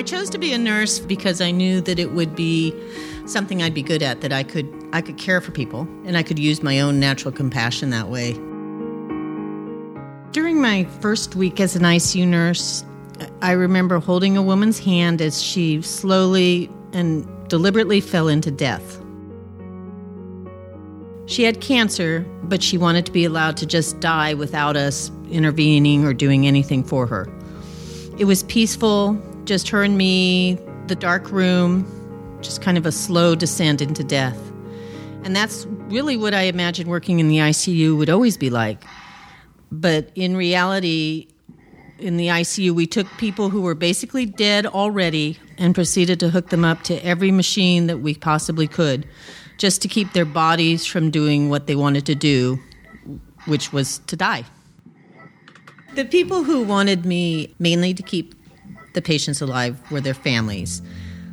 I chose to be a nurse because I knew that it would be something I'd be good at, that I could I could care for people and I could use my own natural compassion that way. During my first week as an ICU nurse, I remember holding a woman's hand as she slowly and deliberately fell into death. She had cancer, but she wanted to be allowed to just die without us intervening or doing anything for her. It was peaceful, just her and me, the dark room, just kind of a slow descent into death. And that's really what I imagined working in the ICU would always be like. But in reality, in the ICU, we took people who were basically dead already and proceeded to hook them up to every machine that we possibly could just to keep their bodies from doing what they wanted to do, which was to die. The people who wanted me mainly to keep the patients alive were their families.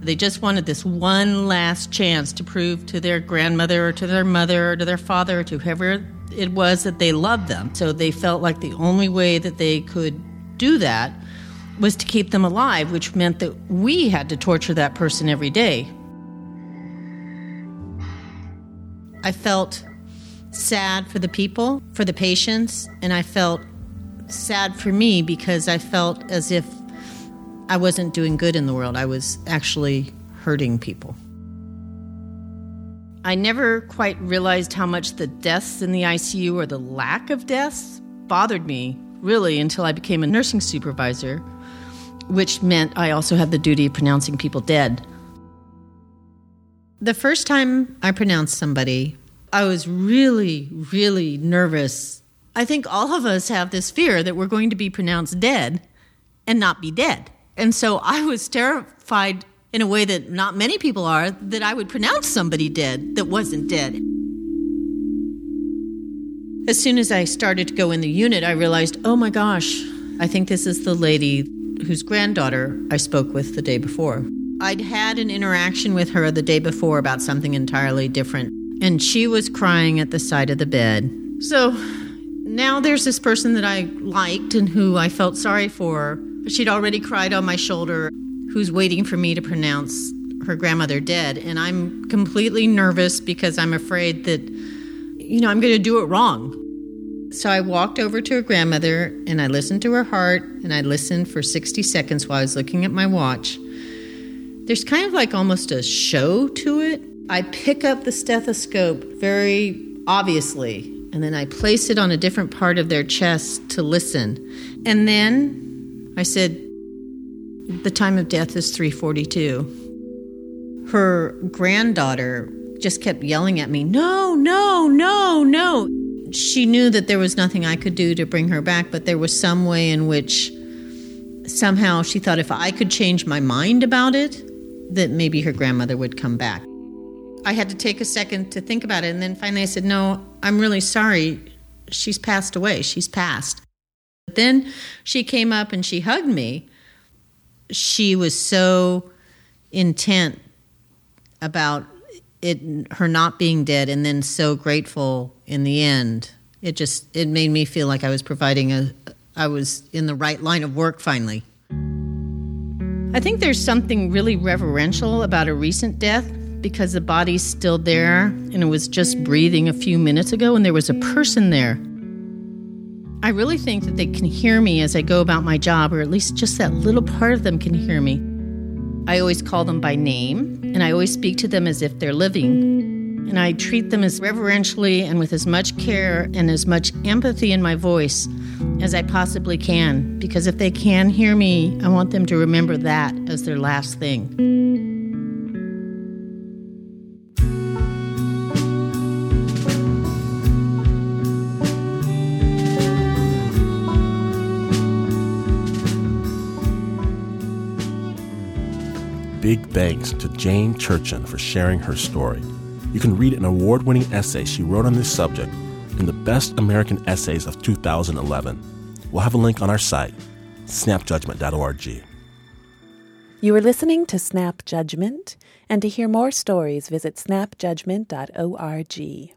They just wanted this one last chance to prove to their grandmother or to their mother or to their father or to whoever it was that they loved them. So they felt like the only way that they could do that was to keep them alive, which meant that we had to torture that person every day. I felt sad for the people, for the patients, and I felt sad for me because I felt as if I wasn't doing good in the world. I was actually hurting people. I never quite realized how much the deaths in the ICU or the lack of deaths bothered me, really, until I became a nursing supervisor, which meant I also had the duty of pronouncing people dead. The first time I pronounced somebody, I was really, really nervous. I think all of us have this fear that we're going to be pronounced dead and not be dead. And so I was terrified in a way that not many people are that I would pronounce somebody dead that wasn't dead. As soon as I started to go in the unit, I realized, oh my gosh, I think this is the lady whose granddaughter I spoke with the day before. I'd had an interaction with her the day before about something entirely different, and she was crying at the side of the bed. So now there's this person that I liked and who I felt sorry for. She'd already cried on my shoulder, who's waiting for me to pronounce her grandmother dead. And I'm completely nervous because I'm afraid that, you know, I'm going to do it wrong. So I walked over to her grandmother and I listened to her heart and I listened for 60 seconds while I was looking at my watch there's kind of like almost a show to it. I pick up the stethoscope very obviously, and then I place it on a different part of their chest to listen. And then I said, the time of death is 342. Her granddaughter just kept yelling at me, no, no, no, no. She knew that there was nothing I could do to bring her back, but there was some way in which somehow she thought if I could change my mind about it, that maybe her grandmother would come back. I had to take a second to think about it, and then finally I said, No, I'm really sorry. She's passed away. She's passed. Then she came up and she hugged me. She was so intent about it her not being dead and then so grateful in the end it just it made me feel like i was providing a i was in the right line of work finally I think there's something really reverential about a recent death because the body's still there and it was just breathing a few minutes ago and there was a person there. I really think that they can hear me as I go about my job, or at least just that little part of them can hear me. I always call them by name and I always speak to them as if they're living. And I treat them as reverentially and with as much care and as much empathy in my voice as I possibly can. Because if they can hear me, I want them to remember that as their last thing. Big thanks to Jane Churchon for sharing her story. You can read an award winning essay she wrote on this subject in the Best American Essays of 2011. We'll have a link on our site, snapjudgment.org. You are listening to Snap Judgment, and to hear more stories, visit snapjudgment.org.